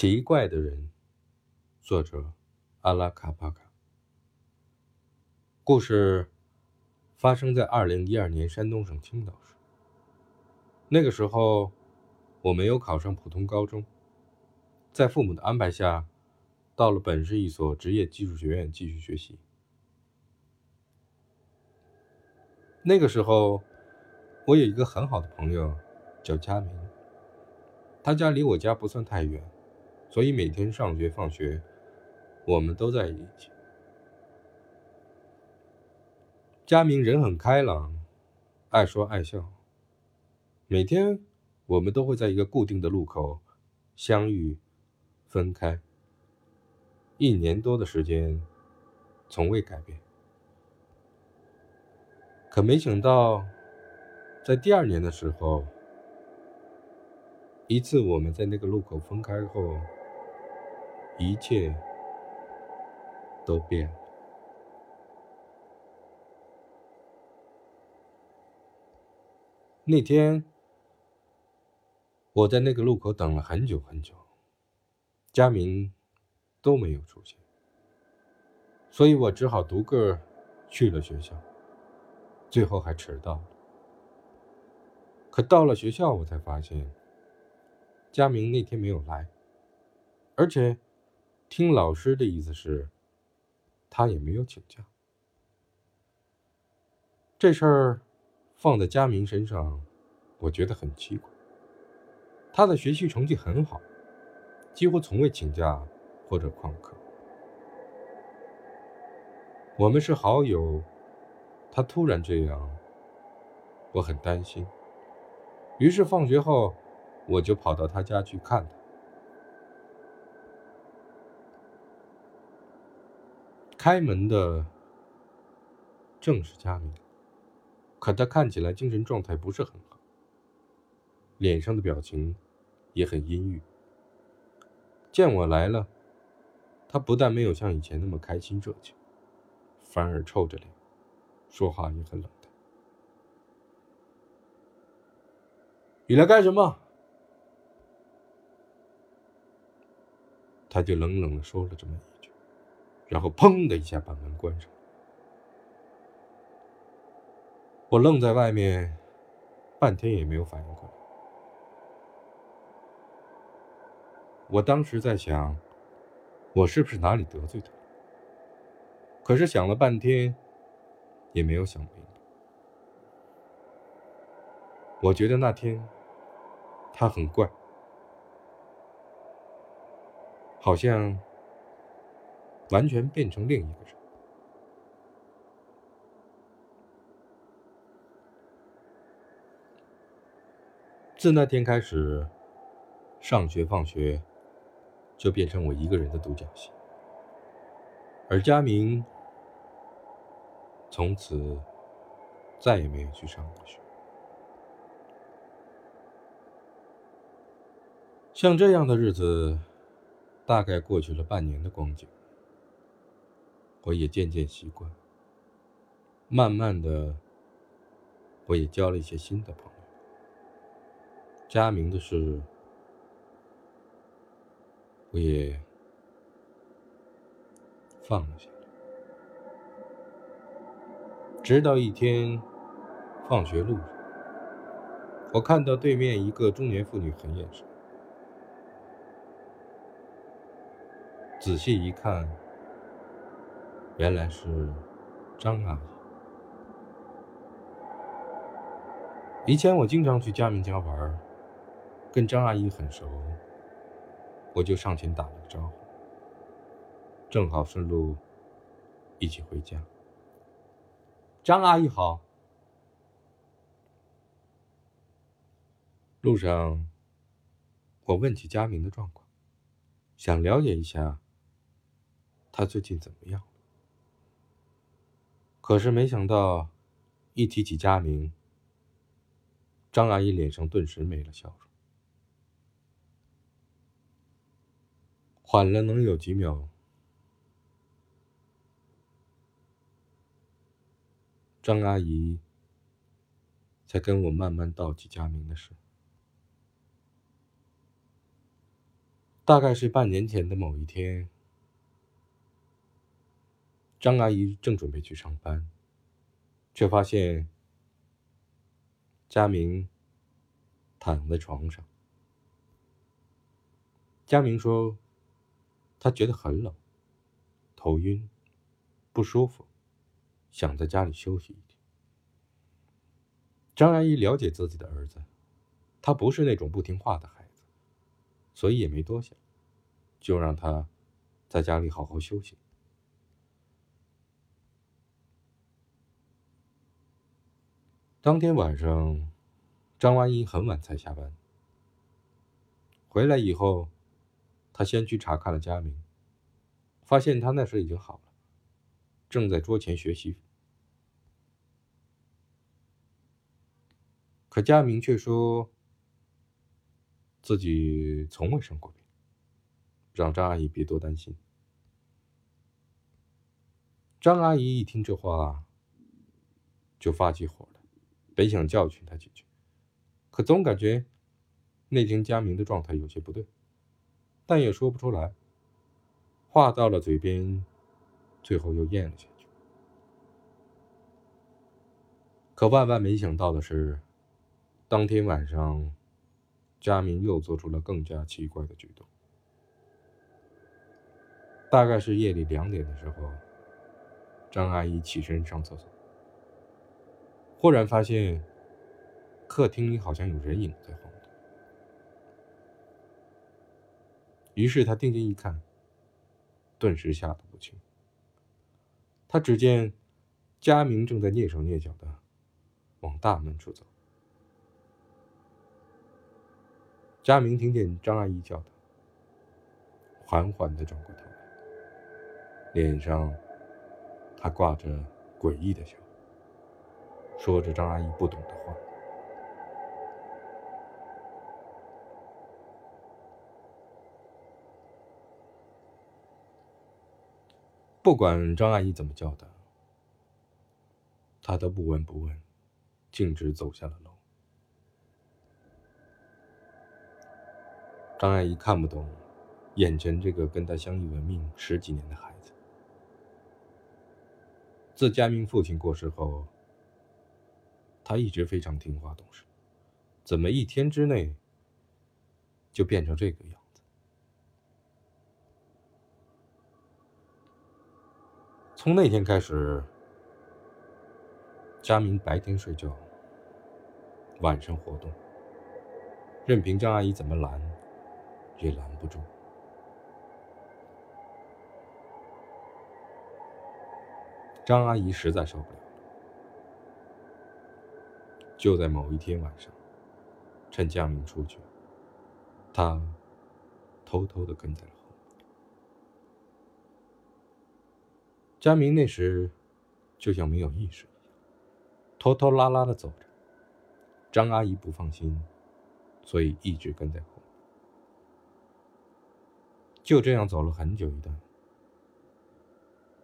奇怪的人，作者阿拉卡巴卡。故事发生在二零一二年山东省青岛市。那个时候，我没有考上普通高中，在父母的安排下，到了本市一所职业技术学院继续学习。那个时候，我有一个很好的朋友，叫佳明。他家离我家不算太远。所以每天上学放学，我们都在一起。佳明人很开朗，爱说爱笑。每天我们都会在一个固定的路口相遇、分开。一年多的时间，从未改变。可没想到，在第二年的时候，一次我们在那个路口分开后。一切都变了。那天，我在那个路口等了很久很久，佳明都没有出现，所以我只好独个去了学校，最后还迟到了。可到了学校，我才发现，佳明那天没有来，而且。听老师的意思是，他也没有请假。这事儿放在佳明身上，我觉得很奇怪。他的学习成绩很好，几乎从未请假或者旷课。我们是好友，他突然这样，我很担心。于是放学后，我就跑到他家去看他。开门的正是佳明，可他看起来精神状态不是很好，脸上的表情也很阴郁。见我来了，他不但没有像以前那么开心热情，反而臭着脸，说话也很冷淡。你来干什么？他就冷冷的说了这么一句。然后砰的一下把门关上，我愣在外面，半天也没有反应过来。我当时在想，我是不是哪里得罪他？可是想了半天，也没有想明白。我觉得那天他很怪，好像。完全变成另一个人。自那天开始，上学放学就变成我一个人的独角戏，而佳明从此再也没有去上过学。像这样的日子，大概过去了半年的光景。我也渐渐习惯，慢慢的，我也交了一些新的朋友。佳明的事，我也放了下。直到一天，放学路上，我看到对面一个中年妇女很眼熟，仔细一看。原来是张阿姨。以前我经常去佳明家玩，跟张阿姨很熟，我就上前打了个招呼，正好顺路一起回家。张阿姨好。路上，我问起佳明的状况，想了解一下他最近怎么样。可是没想到，一提起佳明，张阿姨脸上顿时没了笑容，缓了能有几秒，张阿姨才跟我慢慢道起佳明的事。大概是半年前的某一天，张阿姨正准备去上班，却发现佳明躺在床上。佳明说：“他觉得很冷，头晕，不舒服，想在家里休息一天。”张阿姨了解自己的儿子，他不是那种不听话的孩子，所以也没多想，就让他在家里好好休息。当天晚上，张阿姨很晚才下班，回来以后。他先去查看了佳明，发现他那时已经好了，正在桌前学习。可佳明却说自己从未生过病，让张阿姨别多担心。张阿姨一听这话，就发起火了，本想教训他几句，可总感觉那天佳明的状态有些不对。但也说不出来，话到了嘴边，最后又咽了下去。可万万没想到的是，当天晚上，佳明又做出了更加奇怪的举动。大概是夜里两点的时候，张阿姨起身上厕所，忽然发现客厅里好像有人影在晃动。于是他定睛一看，顿时吓得不轻。他只见佳明正在蹑手蹑脚的往大门处走。佳明听见张阿姨叫他，缓缓的转过头来，脸上还挂着诡异的笑，说着张阿姨不懂的话。不管张阿姨怎么叫他，他都不闻不问，径直走下了楼。张阿姨看不懂眼前这个跟他相依为命十几年的孩子。自佳明父亲过世后，他一直非常听话懂事，怎么一天之内就变成这个样子？从那天开始，佳明白天睡觉，晚上活动，任凭张阿姨怎么拦，也拦不住。张阿姨实在受不了，就在某一天晚上，趁佳明出去，她偷偷的跟在了后面。佳明那时就像没有意识一样，拖拖拉拉的走着。张阿姨不放心，所以一直跟在后面。就这样走了很久一段，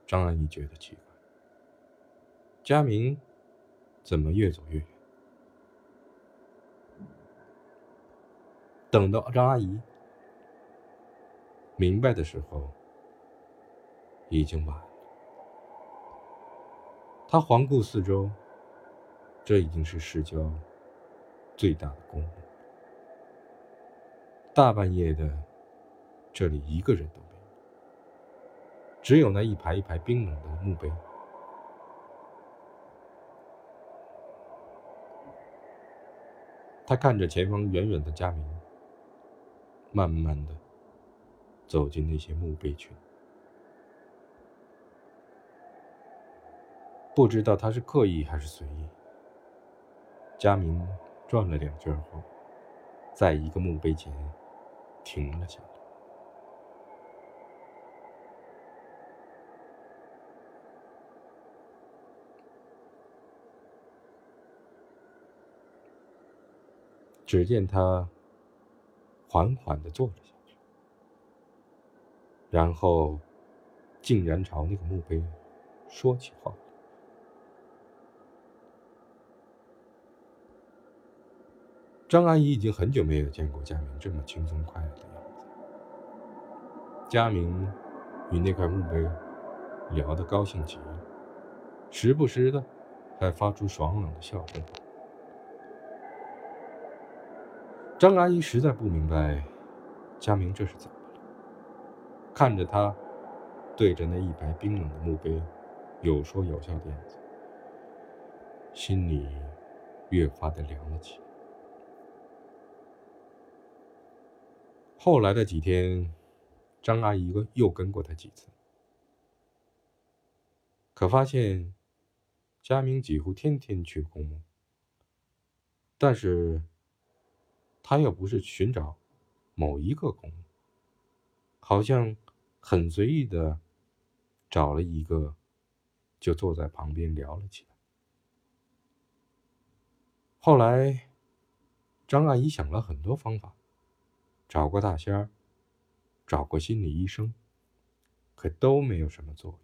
张阿姨觉得奇怪：佳明怎么越走越远？等到张阿姨明白的时候，已经晚了。他环顾四周，这已经是市郊最大的公墓。大半夜的，这里一个人都没有，只有那一排一排冰冷的墓碑。他看着前方远远的家明，慢慢的走进那些墓碑群。不知道他是刻意还是随意。佳明转了两圈后，在一个墓碑前停了下来。只见他缓缓的坐了下去，然后竟然朝那个墓碑说起话。张阿姨已经很久没有见过佳明这么轻松快乐的样子。佳明与那块墓碑聊得高兴极了，时不时的还发出爽朗的笑声。张阿姨实在不明白佳明这是怎么了，看着他对着那一排冰冷的墓碑有说有笑的样子，心里越发的凉了起来。后来的几天，张阿姨又跟过他几次，可发现佳明几乎天天去公墓，但是。他又不是寻找某一个公，好像很随意的找了一个，就坐在旁边聊了起来。后来，张阿姨想了很多方法，找过大仙儿，找过心理医生，可都没有什么作用，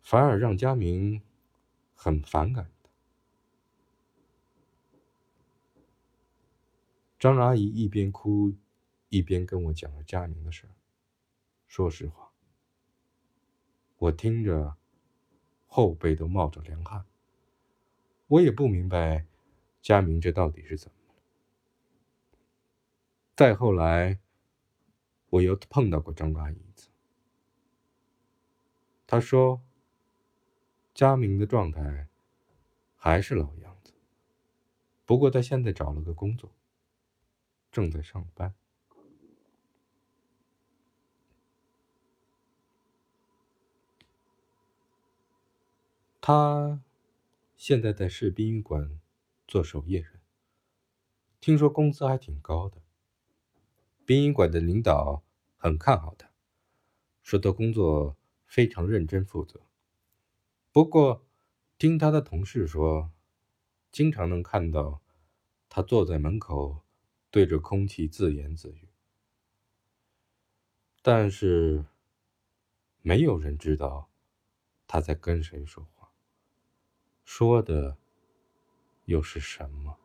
反而让佳明很反感。张阿姨一边哭，一边跟我讲了佳明的事。说实话，我听着后背都冒着凉汗。我也不明白佳明这到底是怎么了。再后来，我又碰到过张阿姨一次。她说，佳明的状态还是老样子，不过他现在找了个工作。正在上班。他现在在市殡仪馆做守夜人，听说工资还挺高的。殡仪馆的领导很看好他，说他工作非常认真负责。不过，听他的同事说，经常能看到他坐在门口。对着空气自言自语，但是没有人知道他在跟谁说话，说的又是什么。